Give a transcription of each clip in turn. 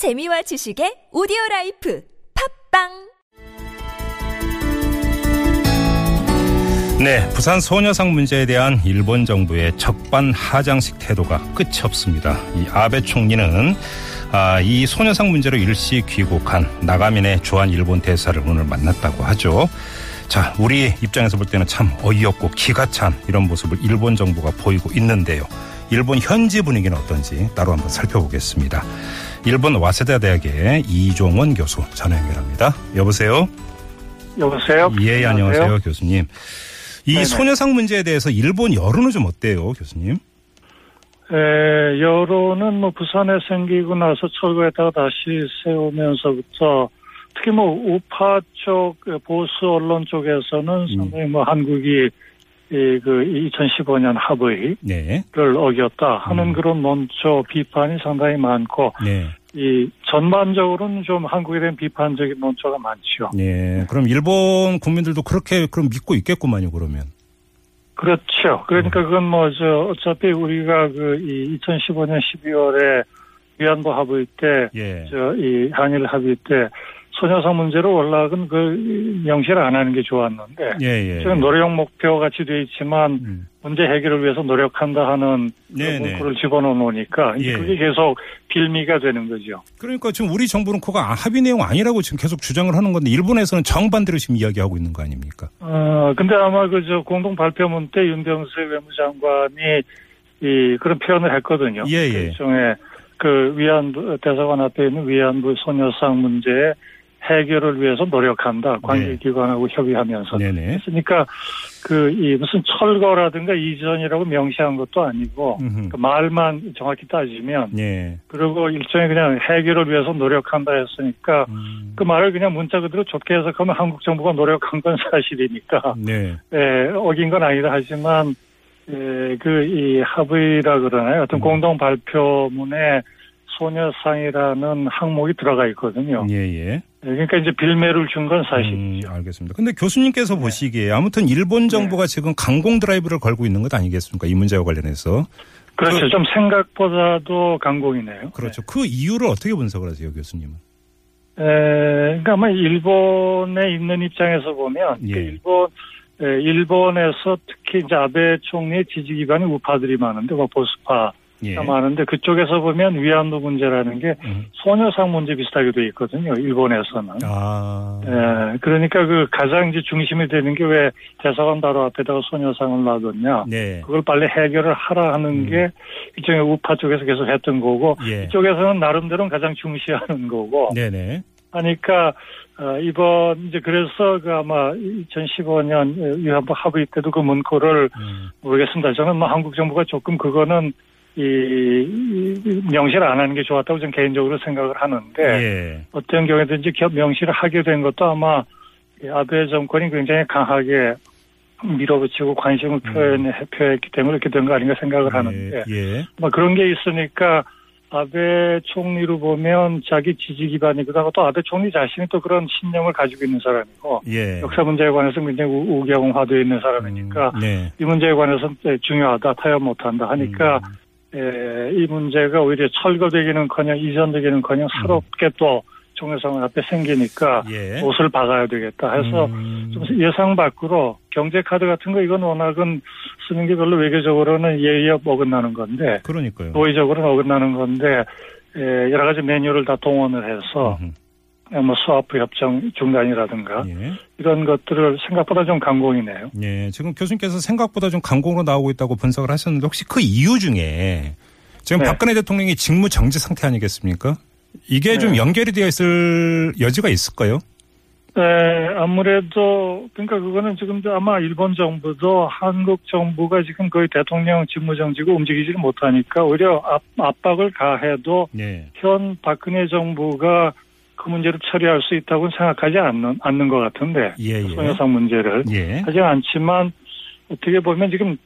재미와 지식의 오디오 라이프 팟빵 네, 부산 소녀상 문제에 대한 일본 정부의 적반하장식 태도가 끝이 없습니다. 이 아베 총리는 아, 이 소녀상 문제로 일시 귀국한 나가미네 주한 일본 대사를 오늘 만났다고 하죠. 자, 우리 입장에서 볼 때는 참 어이없고 기가 찬 이런 모습을 일본 정부가 보이고 있는데요. 일본 현지 분위기는 어떤지 따로 한번 살펴보겠습니다. 일본 와세다 대학의 이종원 교수 전화 연결합니다. 여보세요? 여보세요? 예, 안녕하세요, 교수님. 이 네네. 소녀상 문제에 대해서 일본 여론은 좀 어때요, 교수님? 에, 여론은 뭐 부산에 생기고 나서 철거했다가 다시 세우면서부터 특히 뭐 우파 쪽 보수 언론 쪽에서는 상당히 뭐 한국이 이 그 2015년 합의를 네, 어겼다 하는 음. 그런 논조 비판이 상당히 많고 네, 이 전반적으로는 좀 한국에 대한 비판적인 논조가 많죠. 네. 그럼 일본 국민들도 그렇게 그럼 믿고 있겠구만요, 그러면. 그렇죠. 그러니까 그건 뭐, 저, 어차피 우리가 그, 이 2015년 12월에 위안부 합의 때, 예. 저, 이 한일 합의 때, 소녀상 문제로 연락은 그, 명시를 안 하는 게 좋았는데, 예, 예. 지금 노력 목표 같이 돼 있지만, 음. 문제 해결을 위해서 노력한다 하는 그 네, 네. 문구를 집어넣어 놓으니까, 이제 예. 그게 계속 빌미가 되는 거죠. 그러니까 지금 우리 정부는 그거 합의 내용 아니라고 지금 계속 주장을 하는 건데 일본에서는 정반대로 지금 이야기하고 있는 거 아닙니까? 어, 근데 아마 그, 저, 공동 발표문 때 윤병수 외무장관이 이, 그런 표현을 했거든요. 예, 예. 그 일종의 그 위안부, 대사관 앞에 있는 위안부 소녀상 문제의 해결을 위해서 노력한다. 관계기관하고 협의하면서. 네네. 그러니까 그, 이 무슨 철거라든가 이전이라고 명시한 것도 아니고. 그 말만 정확히 따지면, 예. 그리고 일종의 그냥 해결을 위해서 노력한다 했으니까, 음. 그 말을 그냥 문자 그대로 좋게 해석하면 한국 정부가 노력한 건 사실이니까, 네. 예, 어긴 건 아니다 하지만, 예, 그, 이 합의라 그러나요? 어떤 음. 공동 발표문에 소녀상이라는 항목이 들어가 있거든요. 예, 예. 예, 그러니까 이제 빌매를 준 건 사실. 음, 알겠습니다. 근데 교수님께서 보시기에 아무튼 일본 정부가 지금 강공 드라이브를 걸고 있는 것 아니겠습니까? 이 문제와 관련해서. 그렇죠. 그- 좀 생각보다도 강공이네요. 그렇죠. 그 이유를 어떻게 분석을 하세요, 교수님은? 에, 그러니까 아마 일본에 있는 입장에서 보면 예. 그 일본 에, 일본에서 특히 이제 아베 총리의 지지 기반이 우파들이 많은데 뭐 보수파가 예. 많은데 그쪽에서 보면 위안부 문제라는 게 음. 소녀상 문제 비슷하게 돼 있거든요. 일본에서는. 아. 에, 그러니까 그 가장 이제 중심이 되는 게 왜 대사관 바로 앞에다가 소녀상을 놔뒀냐. 네. 그걸 빨리 해결을 하라 하는 음. 게 일종의 우파 쪽에서 계속 했던 거고 예. 이쪽에서는 나름대로는 가장 중시하는 거고 네네. 하니까 어, 이번 이제 그래서 그 아마 2015년 위안부 합의 때도 그 문구를 음. 모르겠습니다. 저는 뭐 한국 정부가 조금 그거는 이, 이 명시를 안 하는 게 좋았다고 저는 개인적으로 생각을 하는데 예. 어떤 경우든지 겨- 명시를 하게 된 것도 아마 이 아베 정권이 굉장히 강하게 밀어붙이고 관심을 표현해 표했기 때문에 이렇게 된 거 아닌가 생각을 하는데 예. 뭐 그런 게 있으니까 아베 총리로 보면 자기 지지 기반이기도 또 아베 총리 자신이 또 그런 신념을 가지고 있는 사람이고 예. 역사 문제에 관해서 굉장히 우- 우경화되어 있는 사람이니까 음, 네. 이 문제에 관해서는 중요하다 타협 못한다 하니까 음. 에, 이 문제가 오히려 철거되기는커녕 이전되기는커녕 새롭게 또 총회상 앞에 생기니까 음. 예. 옷을 박아야 되겠다 해서 음. 좀 예상 밖으로 경제 카드 같은 거 이건 워낙은 쓰는 게 별로 외교적으로는 예의에 어긋나는 건데 그러니까요. 도의적으로는 어긋나는 건데 에, 여러 가지 메뉴를 다 동원을 해서 음흠. 뭐 수화프 협정 중단이라든가 예. 이런 것들을 생각보다 좀 강공이네요. 예. 지금 교수님께서 생각보다 좀 강공으로 나오고 있다고 분석을 하셨는데 혹시 그 이유 중에 지금 네. 박근혜 대통령이 직무 정지 상태 아니겠습니까? 이게 좀 네. 연결이 되어 있을 여지가 있을까요? 네, 아무래도 그러니까 그거는 지금 아마 일본 정부도 한국 정부가 지금 거의 대통령 직무정지고 움직이지를 못하니까 오히려 압, 압박을 가해도 네. 현 박근혜 정부가 그 문제를 처리할 수 있다고는 생각하지 않는 않는 것 같은데 예, 예. 소녀상 문제를 예. 하지 않지만 어떻게 보면 지금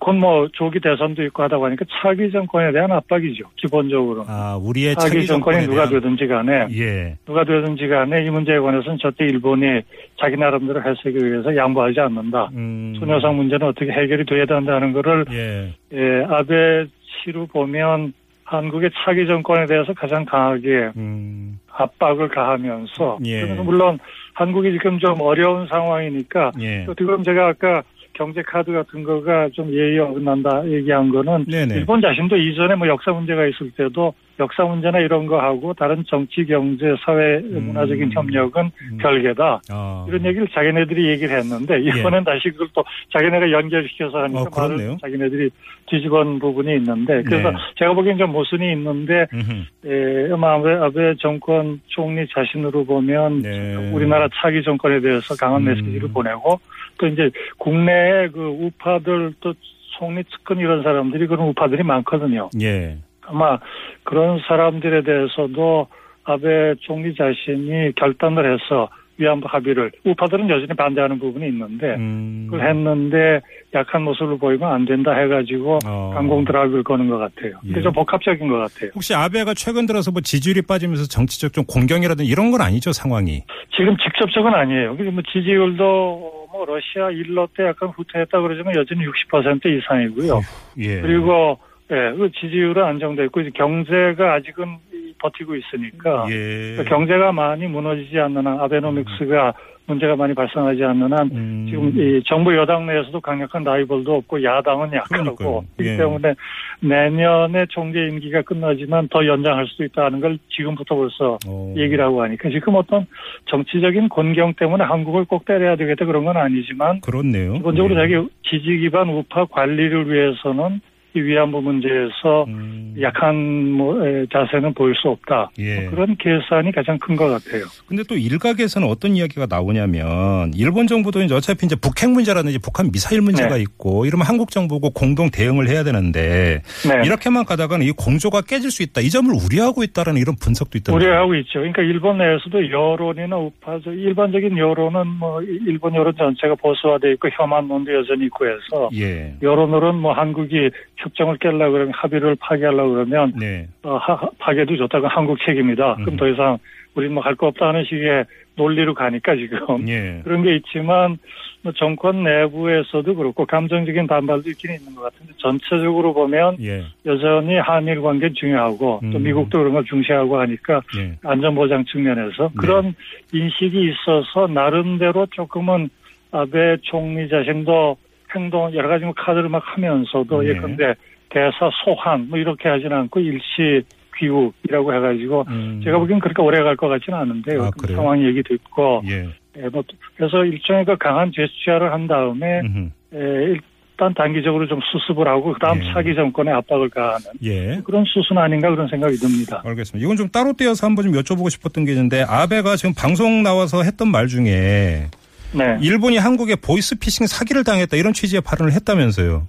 곧뭐 조기 대선도 있고 하다 보니까 차기 정권에 대한 압박이죠 기본적으로 아, 우리의 차기 차기 정권이 누가 대한 되든지 간에 예. 누가 되든지 간에 이 문제에 관해서는 절대 일본이 자기 나름대로 해석을 위해서 양보하지 않는다. 음. 소녀상 문제는 어떻게 해결이 돼야 된다는 거를 예. 예, 아베 시로 보면 한국의 차기 정권에 대해서 가장 강하게 음. 압박을 가하면서 예. 물론 한국이 지금 좀 어려운 상황이니까 예. 또 지금 제가 아까 경제 카드 같은 거가 좀 예의 어긋난다 얘기한 거는 네네. 일본 자신도 이전에 뭐 역사 문제가 있을 때도 역사 문제나 이런 거 하고 다른 정치, 경제, 사회, 문화적인 협력은 음. 별개다. 아. 이런 얘기를 자기네들이 얘기를 했는데 이번엔 다시 그걸 또 자기네가 연결시켜서 하니까 어. 말을 자기네들이 뒤집은 부분이 있는데 그래서 네. 제가 보기엔 좀 모순이 있는데 음흠. 에, 아마 아베, 아베 정권 총리 자신으로 보면 네. 우리나라 차기 정권에 대해서 강한 음. 메시지를 보내고 또 이제 국내에 그 우파들 또 총리 측근 이런 사람들이 그런 우파들이 많거든요. 예. 아마 그런 사람들에 대해서도 아베 총리 자신이 결단을 해서 위안부 합의를 우파들은 여전히 반대하는 부분이 있는데 음. 그걸 했는데 약한 모습을 보이면 안 된다 해가지고 어. 강공 드라이브를 거는 것 같아요. 근데 예. 좀 복합적인 것 같아요. 혹시 아베가 최근 들어서 뭐 지지율이 빠지면서 정치적 좀 공경이라든지 이런 건 아니죠 상황이? 지금 직접적은 아니에요. 그리고 뭐 지지율도 뭐 러시아 일러 때 약간 후퇴했다 그러지만 여전히 60% 이상이고요. 예. 그리고 예, 그 지지율은 안정돼 있고 이제 경제가 아직은 이- 버티고 있으니까 예. 그 경제가 많이 무너지지 않는 한 아베노믹스가 문제가 많이 발생하지 않는 한 음. 지금 이 정부 여당 내에서도 강력한 라이벌도 없고 야당은. 약하고 예. 그렇기 때문에 내년에 총재 임기가 끝나지만 더 연장할 수도 있다는 걸 지금부터 벌써 어. 얘기를 하고 하니까 지금 어떤 정치적인 곤경 때문에 한국을 꼭 때려야 되겠다 그런 건 아니지만 그렇네요. 기본적으로 예. 자기 지지 기반 우파 관리를 위해서는 이 위안부 문제에서 음. 약한 뭐, 에, 자세는 보일 수 없다. 예. 뭐 그런 계산이 가장 큰 것 같아요. 근데 또 일각에서는 어떤 이야기가 나오냐면 일본 정부도 이제 어차피 이제 북핵 문제라든지 북한 미사일 문제가 네. 있고 이러면 한국 정부고 공동 대응을 해야 되는데 네. 이렇게만 가다가는 이 공조가 깨질 수 있다. 이 점을 우려하고 있다라는 이런 분석도 있던데. 우려하고 있죠. 그러니까 일본 내에서도 여론이나 우파, 저 일반적인 여론은 뭐 일본 여론 전체가 보수화돼 있고 혐한론도 여전히 있고 해서 예. 여론으로는 뭐 한국이 협정을 깨려고 그러면 합의를 파기하려고 그러면 네. 어, 하- 파괴도 좋다고 한국 책임이다. 그럼 음. 더 이상 우리는 뭐할 거 없다 하는 식의 논리로 가니까 지금 예. 그런 게 있지만 뭐 정권 내부에서도 그렇고 감정적인 반발도 있긴 있는 것 같은데 전체적으로 보면 예. 여전히 한일 관계 중요하고 또 음. 미국도 그런 걸 중시하고 하니까 예. 안전보장 측면에서 네. 그런 인식이 있어서 나름대로 조금은 아베 총리 자신도 행동 여러 가지 뭐 카드를 막 하면서도 네. 예컨대 대사 소환 뭐 이렇게 하지는 않고 일시 귀국이라고 해가지고 음. 제가 보기엔 그렇게 오래 갈 것 같지는 않은데요. 아, 그? 상황 얘기 듣고 예. 예, 뭐 그래서 일종의 그 강한 제스처를 한 다음에 음흠. 에, 일단 단기적으로 좀 수습을 하고 그다음 예. 차기 정권에 압박을 가하는 예. 그런 수순 아닌가 그런 생각이 듭니다. 알겠습니다. 이건 좀 따로 떼어서 한번 좀 여쭤보고 싶었던 게 있는데 아베가 지금 방송 나와서 했던 말 중에 네. 일본이 한국에 보이스피싱 사기를 당했다 이런 취지의 발언을 했다면서요.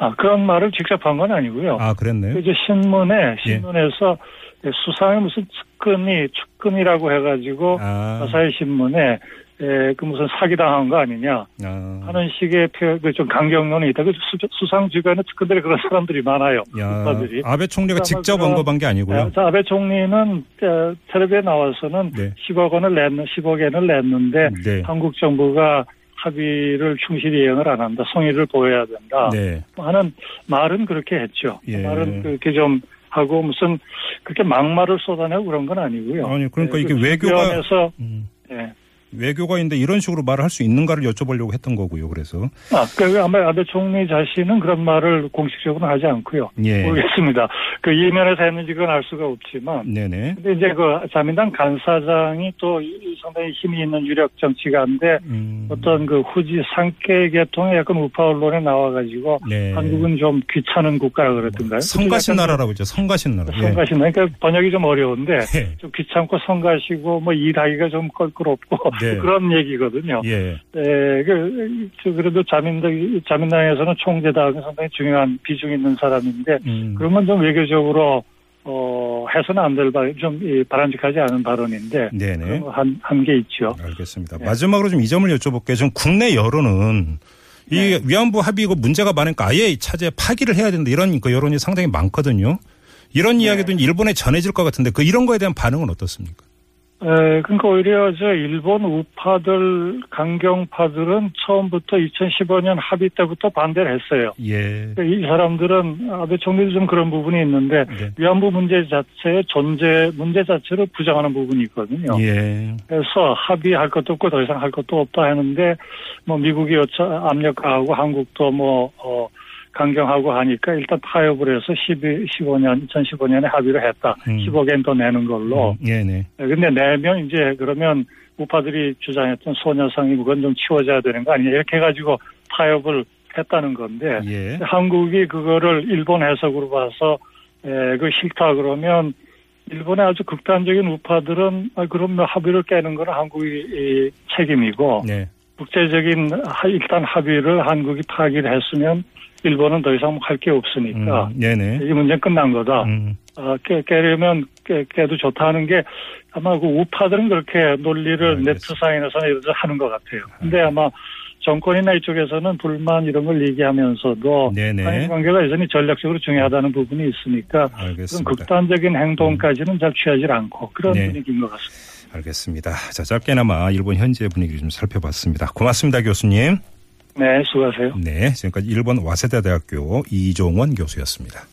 아 그런 말을 직접 한 건 아니고요. 아 그랬네요. 이제 신문에 신문에서 수상의 무슨 측근이 측근이라고 해가지고 아, 아사히 신문에 에, 그 무슨 사기 당한 거 아니냐 아, 하는 식의 표현, 그 좀 강경론이 있다. 그 수- 수상 주변에 측근들이 그런 사람들이 많아요. 야, 국가들이. 아베 총리가 직접 언급한 게 아니고요. 자, 아베 총리는 어, 텔레비에 나와서는 네. 10억 원을 냈는 10억 엔을 냈는데 네. 한국 정부가 합의를 충실히 이행을 안 한다. 성의를 보여야 된다. 네. 하는 말은 그렇게 했죠. 예. 말은 그렇게 좀 하고 무슨 그렇게 막말을 쏟아내고 그런 건 아니고요. 아니 그러니까 예, 이게 그 외교가 음, 예. 외교가 있는데 이런 식으로 말을 할 수 있는가를 여쭤보려고 했던 거고요. 그래서 아, 그 아마 아베 총리 자신은 그런 말을 공식적으로는 하지 않고요. 예. 모르겠습니다. 그 이면에서 했는지 그건 알 수가 없지만. 네네. 근데 이제 그 자민당 간사장이 또 이- 상당히 힘이 있는 유력 정치가인데 음, 어떤 그 후지 상계 계통의 약간 우파 언론에 나와가지고 네. 한국은 좀 귀찮은 국가라 그랬던가요? 성가신 약간 나라라고 했죠. 성가신 나라. 예. 성가신 나라. 그러니까 번역이 좀 어려운데 예. 좀 귀찮고 성가시고 뭐 일하기가 좀 껄끄럽고 네. 그런 얘기거든요. 예. 네, 그, 저 그래도 자민당, 자민당에서는 총재다움에 상당히 중요한 비중 있는 사람인데, 음. 그러면 좀 외교적으로, 어, 해서는 안될 발, 좀 이, 바람직하지 않은 발언인데, 네네. 한, 한 게 있죠. 알겠습니다. 네. 마지막으로 좀 이 점을 여쭤볼게요. 지금 국내 여론은 이 네. 위안부 합의 이거 문제가 많으니까 아예 차제 파기를 해야 된다 이런 그 여론이 상당히 많거든요. 이런 네. 이야기도 일본에 전해질 것 같은데 그 이런 거에 대한 반응은 어떻습니까? 에, 그러니까 오히려 저 일본 우파들 강경파들은 처음부터 2015년 합의 때부터 반대를 했어요. 예. 그러니까 이 사람들은 아베 총리도 좀 그런 부분이 있는데 네. 위안부 문제 자체의 존재 문제 자체를 부정하는 부분이 있거든요. 예. 그래서 합의할 것도 없고 더 이상 할 것도 없다 하는데 뭐 미국이 요차 압력하고 한국도 뭐 어, 강경하고 하니까 일단 타협을 해서 12, 15년 2015년에 합의를 했다. 음. 10억 엔 더 내는 걸로. 예, 네. 근데 내면 이제 그러면 우파들이 주장했던 소녀상이 그건 좀 치워져야 되는 거 아니냐 이렇게 해가지고 타협을 했다는 건데 예. 한국이 그거를 일본 해석으로 봐서 에, 그 싫다 그러면 일본의 아주 극단적인 우파들은 아, 그럼 뭐 합의를 깨는 건 한국이 이, 책임이고 네. 국제적인 하- 일단 합의를 한국이 파기를 했으면 일본은 더 이상 할 게 없으니까 음, 네. 이 문제 는 끝난 거다. 음. 어, 깨, 깨려면 깨, 깨도 좋다는 게 아마 그 우파들은 그렇게 논리를 알겠습니다. 네트상에서나 이런 데 하는 것 같아요. 근데 아마 정권이나 이쪽에서는 불만 이런 걸 얘기하면서도. 한일 관계가 여전히 전략적으로 중요하다는 부분이 있으니까 그런. 극단적인 행동까지는 잘 취하지 않고 그런 네. 분위기인 것 같습니다. 알겠습니다. 자, 짧게나마 일본 현재 분위기를 좀 살펴봤습니다. 고맙습니다, 교수님. 네, 수고하세요. 네, 지금까지 일본 와세다 대학교 이종원 교수였습니다.